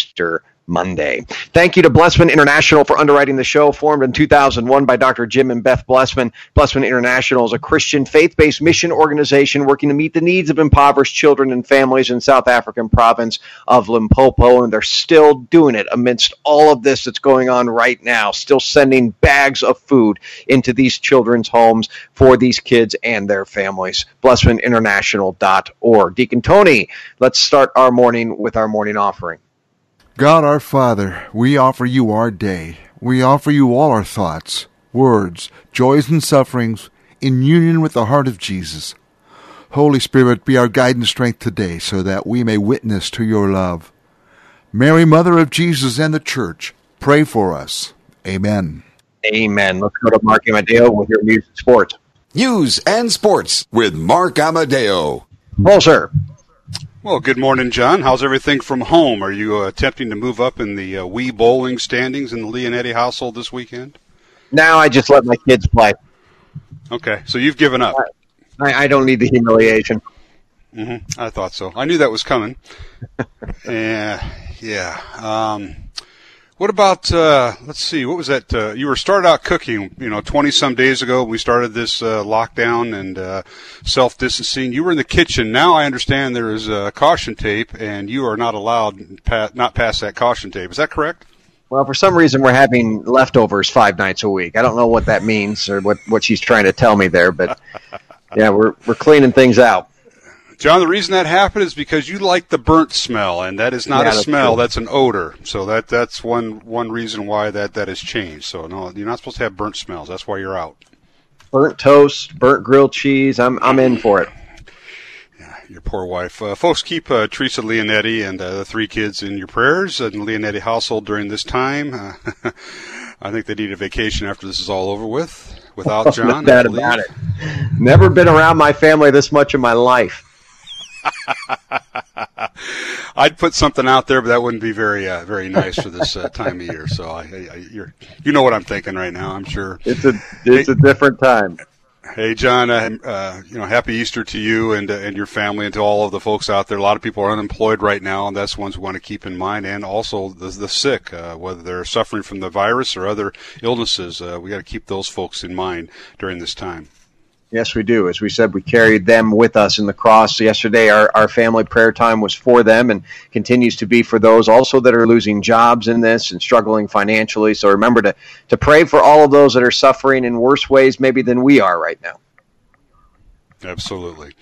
Monday. Thank you to Blessman International for underwriting the show, formed in 2001 by Dr. Jim and Beth Blessman. Blessman International is a Christian faith based mission organization working to meet the needs of impoverished children and families in South African province of Limpopo, and they're still doing it amidst all of this that's going on right now, still sending bags of food into these children's homes for these kids and their families. BlessmanInternational.org. Deacon Tony, let's start our morning with our morning offering. God our Father, we offer you our day. We offer you all our thoughts, words, joys, and sufferings in union with the heart of Jesus. Holy Spirit, be our guide and strength today so that we may witness to your love. Mary, Mother of Jesus and the Church, pray for us. Amen. Amen. Let's go to Mark Amadeo with your news and sports. News and sports with Mark Amadeo. Well, sir. Well, good morning, John. How's everything from home? Are you uh, attempting to move up in the uh, Wii bowling standings in the Leonetti household this weekend? Now I just let my kids play. Okay, so you've given up. I, I don't need the humiliation. hmm I thought so. I knew that was coming. yeah, yeah. Um, what about? Uh, let's see. What was that? Uh, you were started out cooking. You know, twenty some days ago. We started this uh, lockdown and uh, self distancing. You were in the kitchen. Now I understand there is a caution tape, and you are not allowed pa- not past that caution tape. Is that correct? Well, for some reason, we're having leftovers five nights a week. I don't know what that means or what, what she's trying to tell me there, but yeah, we're we're cleaning things out. John, the reason that happened is because you like the burnt smell, and that is not Yeah, a that's smell; true. that's an odor. So that that's one one reason why that that has changed. So no, you're not supposed to have burnt smells. That's why you're out. Burnt toast, burnt grilled cheese. I'm I'm in for it. Your poor wife. Uh, folks, keep uh, Teresa Leonetti and uh, the three kids in your prayers and the Leonetti household during this time. Uh, I think they need a vacation after this is all over with. Without John, no doubt about it. Never been around my family this much in my life. I'd put something out there, but that wouldn't be very uh, very nice for this uh, time of year. So I, I, you know what I'm thinking right now. I'm sure. It's a it's a different time. Hey, John, uh, uh, you know, happy Easter to you and uh, and your family and to all of the folks out there. A lot of people are unemployed right now, and that's ones we want to keep in mind. And also the the sick, uh, whether they're suffering from the virus or other illnesses, uh, we got to keep those folks in mind during this time. Yes, we do. As we said, we carried them with us in the cross. Yesterday, our, our family prayer time was for them and continues to be for those also that are losing jobs in this and struggling financially. So remember to, to pray for all of those that are suffering in worse ways maybe than we are right now. Absolutely.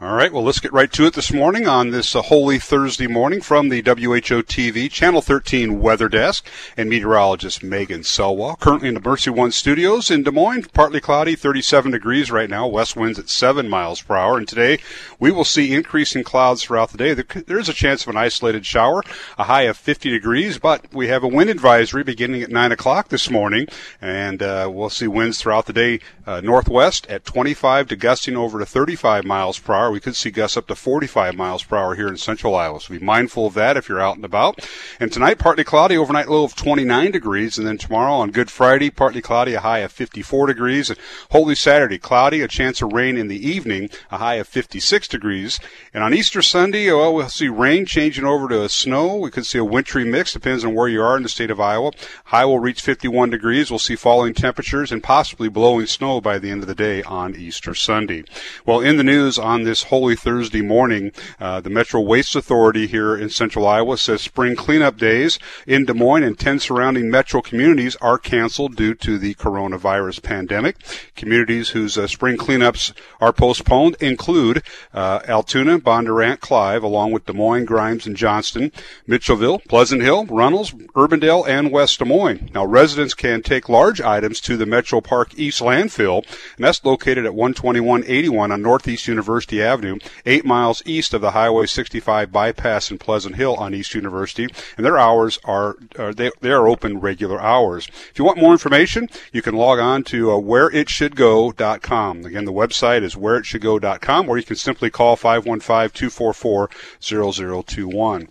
All right. Well, let's get right to it this morning on this uh, Holy Thursday morning from the WHO TV Channel 13 Weather Desk and meteorologist Megan Selwell. Currently in the Mercy One studios in Des Moines, partly cloudy, 37 degrees right now. West winds at 7 miles per hour. And today we will see increasing clouds throughout the day. There is a chance of an isolated shower, a high of 50 degrees, but we have a wind advisory beginning at 9 o'clock this morning. And uh, we'll see winds throughout the day uh, northwest at 25 to gusting over to 35 miles per hour. We could see gusts up to 45 miles per hour here in central Iowa. So be mindful of that if you're out and about. And tonight, partly cloudy, overnight low of 29 degrees. And then tomorrow on Good Friday, partly cloudy, a high of 54 degrees. And Holy Saturday, cloudy, a chance of rain in the evening, a high of 56 degrees. And on Easter Sunday, oh, well, we'll see rain changing over to snow. We could see a wintry mix, depends on where you are in the state of Iowa. High will reach 51 degrees. We'll see falling temperatures and possibly blowing snow by the end of the day on Easter Sunday. Well, in the news on this Holy Thursday morning, uh, the Metro Waste Authority here in central Iowa says spring cleanup days in Des Moines and 10 surrounding metro communities are canceled due to the coronavirus pandemic. Communities whose uh, spring cleanups are postponed include uh, Altoona, Bondurant, Clive, along with Des Moines, Grimes, and Johnston, Mitchellville, Pleasant Hill, Runnels, Urbandale, and West Des Moines. Now, residents can take large items to the Metro Park East landfill, and that's located at 12181 on Northeast University Avenue, eight miles east of the Highway 65 bypass in Pleasant Hill on East University, and their hours are, are they, they are open regular hours. If you want more information, you can log on to uh, whereitshouldgo.com. Again, the website is whereitshouldgo.com, or you can simply call 515-244-0021.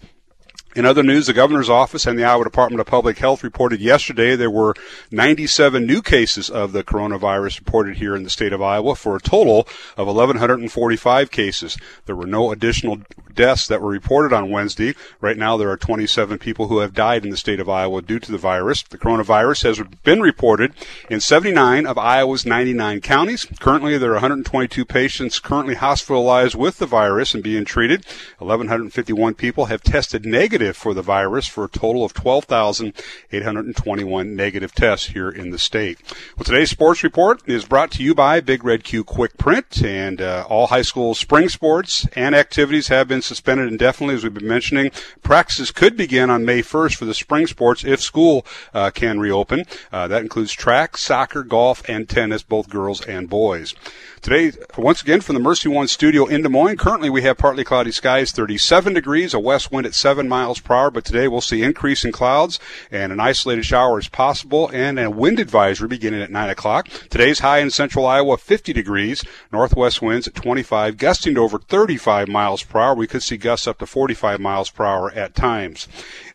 In other news, the governor's office and the Iowa Department of Public Health reported yesterday there were 97 new cases of the coronavirus reported here in the state of Iowa for a total of 1,145 cases. There were no additional deaths that were reported on Wednesday. Right now, there are 27 people who have died in the state of Iowa due to the virus. The coronavirus has been reported in 79 of Iowa's 99 counties. Currently, there are 122 patients currently hospitalized with the virus and being treated. 1,151 people have tested negative for the virus for a total of 12,821 negative tests here in the state. Well, today's sports report is brought to you by Big Red Q Quick Print, and uh, all high school spring sports and activities have been suspended indefinitely, as we've been mentioning. Practices could begin on May 1st for the spring sports if school uh, can reopen. Uh, that includes track, soccer, golf, and tennis, both girls and boys. Today, once again, from the Mercy One studio in Des Moines, currently we have partly cloudy skies, 37 degrees, a west wind at 7 miles per hour, but today we'll see increase in clouds and an isolated shower is possible and a wind advisory beginning at 9 o'clock. Today's high in central Iowa, 50 degrees, northwest winds at 25, gusting to over 35 miles per hour. We could see gusts up to 45 miles per hour at times.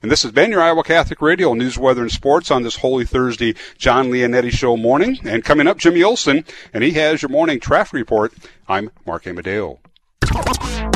And this has been your Iowa Catholic Radio News, Weather, and Sports on this Holy Thursday John Leonetti Show morning. And coming up, Jimmy Olson, and he has your morning traffic report. I'm Mark Amadeo.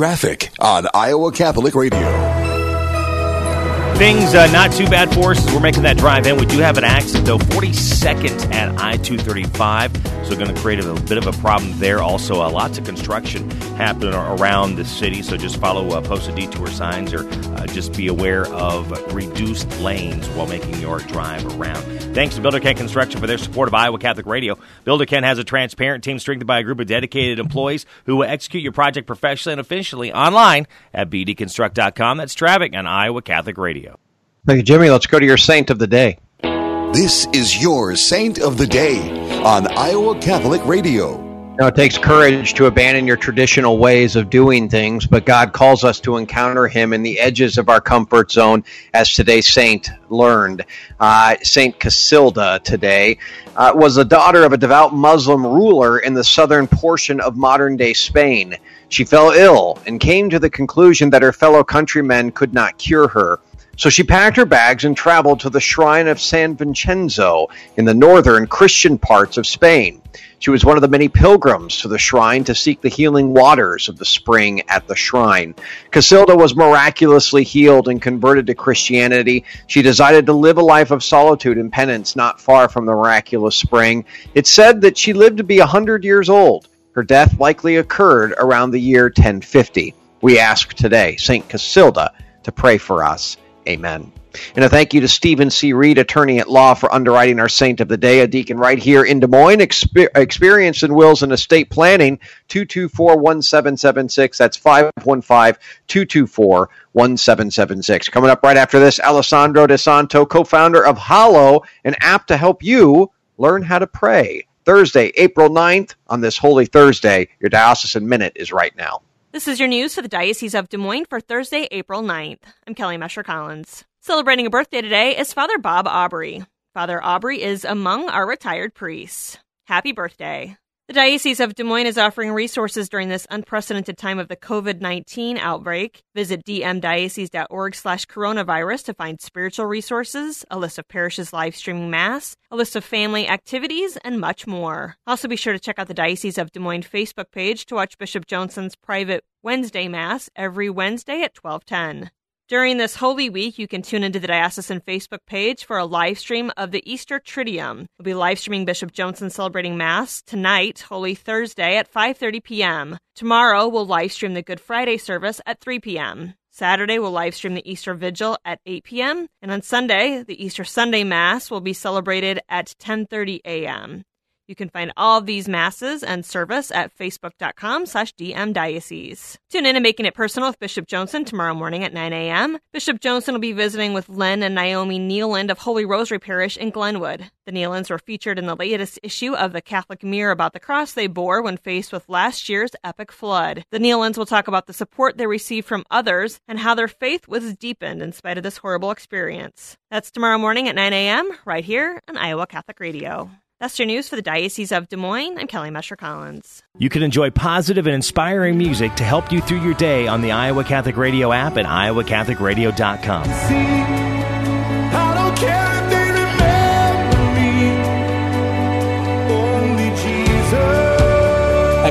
Traffic on Iowa Catholic Radio. Things uh, not too bad for us we're making that drive in. We do have an accident, though, 42nd at I 235. So, going to create a, bit of a problem there. Also, uh, lots of construction happening around the city. So, just follow uh, posted detour signs or uh, just be aware of reduced lanes while making your drive around. Thanks to Builder Ken Construction for their support of Iowa Catholic Radio. Builder Ken has a transparent team strengthened by a group of dedicated employees who will execute your project professionally and efficiently online at bdconstruct.com. That's traffic on Iowa Catholic Radio. Thank you, Jimmy. Let's go to your saint of the day. This is your Saint of the Day on Iowa Catholic Radio. Now, it takes courage to abandon your traditional ways of doing things, but God calls us to encounter Him in the edges of our comfort zone, as today's saint learned. Uh, saint Casilda today uh, was the daughter of a devout Muslim ruler in the southern portion of modern day Spain. She fell ill and came to the conclusion that her fellow countrymen could not cure her. So she packed her bags and traveled to the shrine of San Vincenzo in the northern Christian parts of Spain. She was one of the many pilgrims to the shrine to seek the healing waters of the spring at the shrine. Casilda was miraculously healed and converted to Christianity. She decided to live a life of solitude and penance not far from the miraculous spring. It's said that she lived to be a hundred years old. Her death likely occurred around the year 1050. We ask today, St. Casilda, to pray for us. Amen. And a thank you to Stephen C. Reed, attorney at law, for underwriting our saint of the day, a deacon right here in Des Moines, exper- experienced in wills and estate planning, 224-1776. That's 515-224-1776. Coming up right after this, Alessandro DiSanto, co-founder of Hallow, an app to help you learn how to pray. Thursday, April 9th, on this Holy Thursday, your Diocesan Minute is right now. This is your news for the Diocese of Des Moines for Thursday, April 9th. I'm Kelly Mescher Collins. Celebrating a birthday today is Father Bob Aubrey. Father Aubrey is among our retired priests. Happy birthday. The Diocese of Des Moines is offering resources during this unprecedented time of the COVID-19 outbreak. Visit dmdiocese.org slash coronavirus to find spiritual resources, a list of parishes live streaming Mass, a list of family activities, and much more. Also be sure to check out the Diocese of Des Moines Facebook page to watch Bishop Joensen's private Wednesday Mass every Wednesday at 1210. During this Holy Week, you can tune into the Diocesan Facebook page for a live stream of the Easter Triduum. We'll be live streaming Bishop Joensen celebrating Mass tonight, Holy Thursday, at 5.30 p.m. Tomorrow, we'll live stream the Good Friday service at 3 p.m. Saturday, we'll live stream the Easter Vigil at 8 p.m. And on Sunday, the Easter Sunday Mass will be celebrated at 10.30 a.m. You can find all these masses and service at facebook.com slash dmdiocese. Tune in to Making It Personal with Bishop Joensen tomorrow morning at 9 a.m. Bishop Joensen will be visiting with Len and Naomi Nealand of Holy Rosary Parish in Glenwood. The Nealands were featured in the latest issue of the Catholic Mirror about the cross they bore when faced with last year's epic flood. The Nealands will talk about the support they received from others and how their faith was deepened in spite of this horrible experience. That's tomorrow morning at 9 a.m. right here on Iowa Catholic Radio. That's your news for the Diocese of Des Moines. I'm Kelly Mescher Collins. You can enjoy positive and inspiring music to help you through your day on the Iowa Catholic Radio app at iowacatholicradio.com. I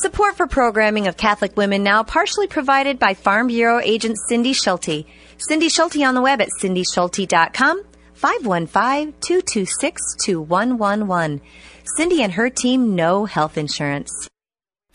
Support for programming of Catholic Women Now partially provided by Farm Bureau agent Cindy Schulte. Cindy Schulte on the web at cindyschulte.com, 515-226-2111. Cindy and her team know health insurance.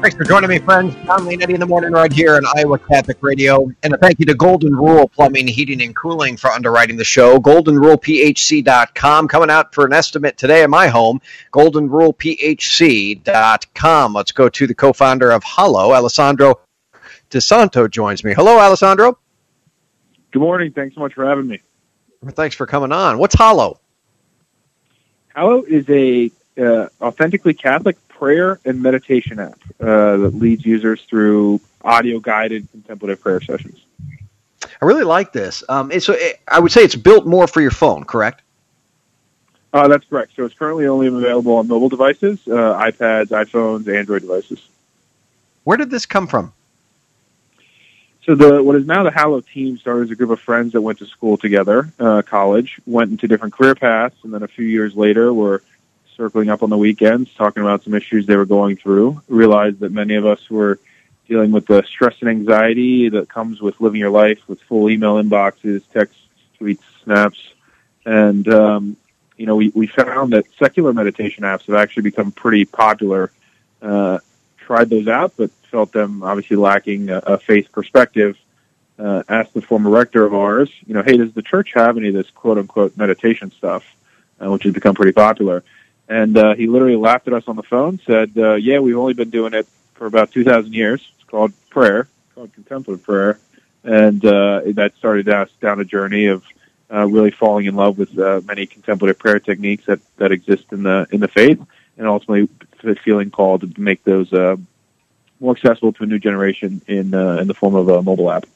Thanks for joining me, friends. John Leonetti in the morning right here on Iowa Catholic Radio. And a thank you to Golden Rule Plumbing, Heating, and Cooling for underwriting the show. GoldenRulePHC.com. Coming out for an estimate today in my home. GoldenRulePHC.com. Let's go to the co founder of Hallow, Alessandro DiSanto joins me. Hello, Alessandro. Good morning. Thanks so much for having me. Thanks for coming on. What's Hallow? Hallow is a uh, authentically Catholic prayer and meditation app uh, that leads users through audio guided contemplative prayer sessions. I really like this. Um, so it, I would say it's built more for your phone, correct? Uh, that's correct. So it's currently only available on mobile devices, uh, iPads, iPhones, Android devices. Where did this come from? So the what is now the Hallow team started as a group of friends that went to school together, uh, college, went into different career paths, and then a few years later were circling up on the weekends, talking about some issues they were going through. Realized that many of us were dealing with the stress and anxiety that comes with living your life with full email inboxes, texts, tweets, snaps, and um, you know we we found that secular meditation apps have actually become pretty popular. Uh, tried those out, but felt them obviously lacking a, a faith perspective. Uh, asked the former rector of ours, you know, hey, does the church have any of this quote unquote meditation stuff, uh, which has become pretty popular? And uh, he literally laughed at us on the phone, said, uh, yeah, we've only been doing it for about 2,000 years. It's called prayer, it's called contemplative prayer. And uh, that started us down a journey of uh, really falling in love with uh, many contemplative prayer techniques that, that exist in the in the faith, and ultimately feeling called to make those uh, more accessible to a new generation in uh, in the form of a mobile app.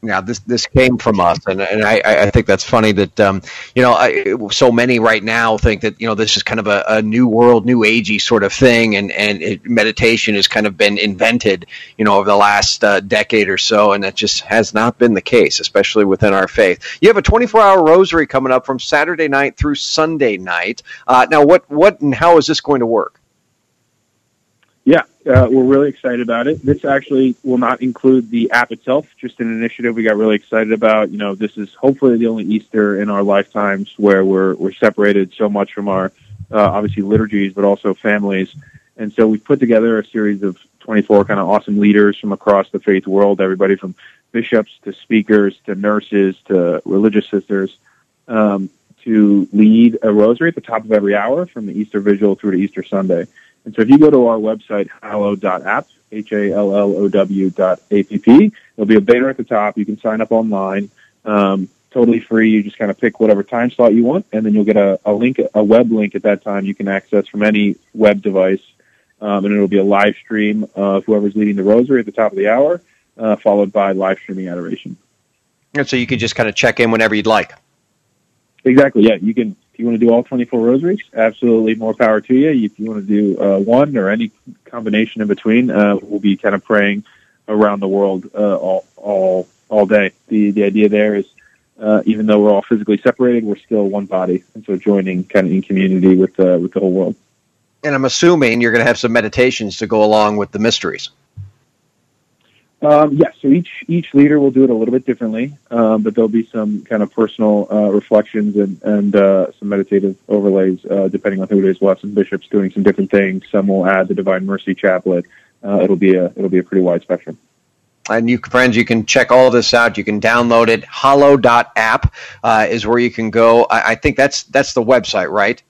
Yeah, this this came from us, and and I, I think that's funny that um, you know I, so many right now think that you know this is kind of a, a new world, new agey sort of thing, and and it, meditation has kind of been invented you know over the last uh, decade or so, and that just has not been the case, especially within our faith. You have a 24 hour rosary coming up from Saturday night through Sunday night. Uh, now, what what and how is this going to work? Uh, we're really excited about it. This actually will not include the app itself, just an initiative we got really excited about. You know, this is hopefully the only Easter in our lifetimes where we're we're separated so much from our uh, obviously liturgies, but also families. And so we've put together a series of 24 kind of awesome leaders from across the faith world, everybody from bishops to speakers to nurses to religious sisters, um, to lead a rosary at the top of every hour from the Easter Vigil through to Easter Sunday. And so if you go to our website, hallow.app, H-A-L-L-O-W dot A-P-P, there'll be a banner at the top. You can sign up online. Um, totally free. You just kind of pick whatever time slot you want, and then you'll get a, a link, a web link at that time you can access from any web device. Um, and it'll be a live stream of whoever's leading the rosary at the top of the hour, uh, followed by live streaming adoration. And so you could just kind of check in whenever you'd like. Exactly. Yeah, you can. You want to do all 24 rosaries, absolutely more power to you. If you want to do uh, one or any combination in between, uh, we'll be kind of praying around the world uh, all all all day. The the idea there is, uh, even though we're all physically separated, we're still one body, and so joining kind of in community with uh, with the whole world. And I'm assuming you're going to have some meditations to go along with the mysteries. Um, yes, so each each leader will do it a little bit differently, um, but there'll be some kind of personal uh, reflections and and uh, some meditative overlays uh, depending on who it is. We'll have some bishops doing some different things. Some will add the Divine Mercy Chaplet. Uh, it'll be a it'll be a pretty wide spectrum. And you friends, you can check all this out. You can download it. Hallow.app uh, is where you can go. I, I think that's that's the website, right?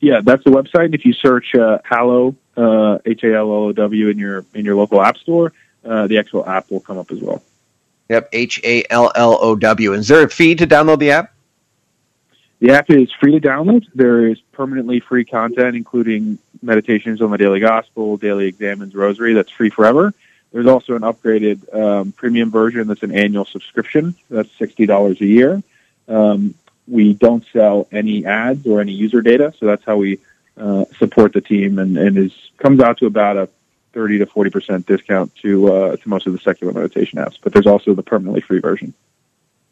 Yeah, that's the website. If you search uh, Hallow uh, H A L L O W in your in your local app store, uh, the actual app will come up as well. Yep, H A L L O W. Is there a fee to download the app? The app is free to download. There is permanently free content, including meditations on the daily gospel, daily examines, rosary. That's free forever. There's also an upgraded um, premium version that's an annual subscription. That's sixty dollars a year. Um, we don't sell any ads or any user data, so that's how we uh, support the team, and, and is comes out to about a thirty to forty percent discount to uh, to most of the secular meditation apps. But there's also the permanently free version.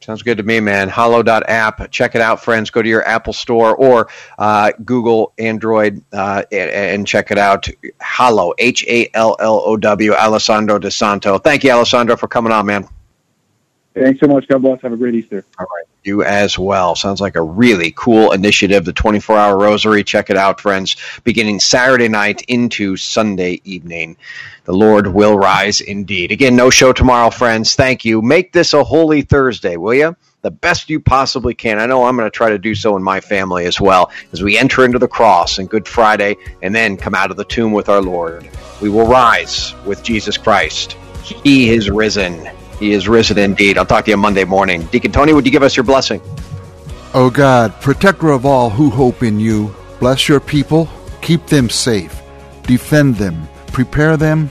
Sounds good to me, man. Hallow.app. Check it out, friends. Go to your Apple Store or uh, Google Android uh, and, and check it out. Hallow, H A L L O W, Alessandro DiSanto. Thank you, Alessandro, for coming on, man. Thanks so much. God bless. Have a great Easter. All right. You as well. Sounds like a really cool initiative, the 24 hour rosary. Check it out, friends. Beginning Saturday night into Sunday evening. The Lord will rise indeed. Again, no show tomorrow, friends. Thank you. Make this a holy Thursday, will you? The best you possibly can. I know I'm going to try to do so in my family as well as we enter into the cross and Good Friday and then come out of the tomb with our Lord. We will rise with Jesus Christ. He is risen. He is risen indeed. I'll talk to you Monday morning. Deacon Tony, would you give us your blessing? Oh God, protector of all who hope in you, bless your people, keep them safe, defend them, prepare them,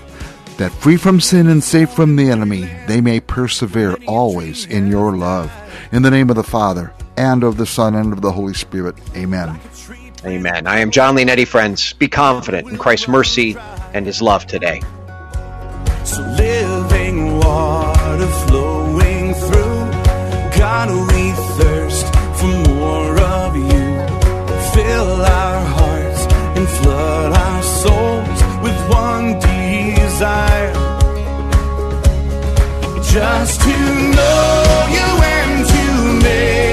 that free from sin and safe from the enemy, they may persevere always in your love. In the name of the Father, and of the Son, and of the Holy Spirit. Amen. Amen. I am John Leonetti, friends. Be confident in Christ's mercy and his love today. So living water flowing through. God, we thirst for more of you. Fill our hearts and flood our souls with one desire. Just to know you and to make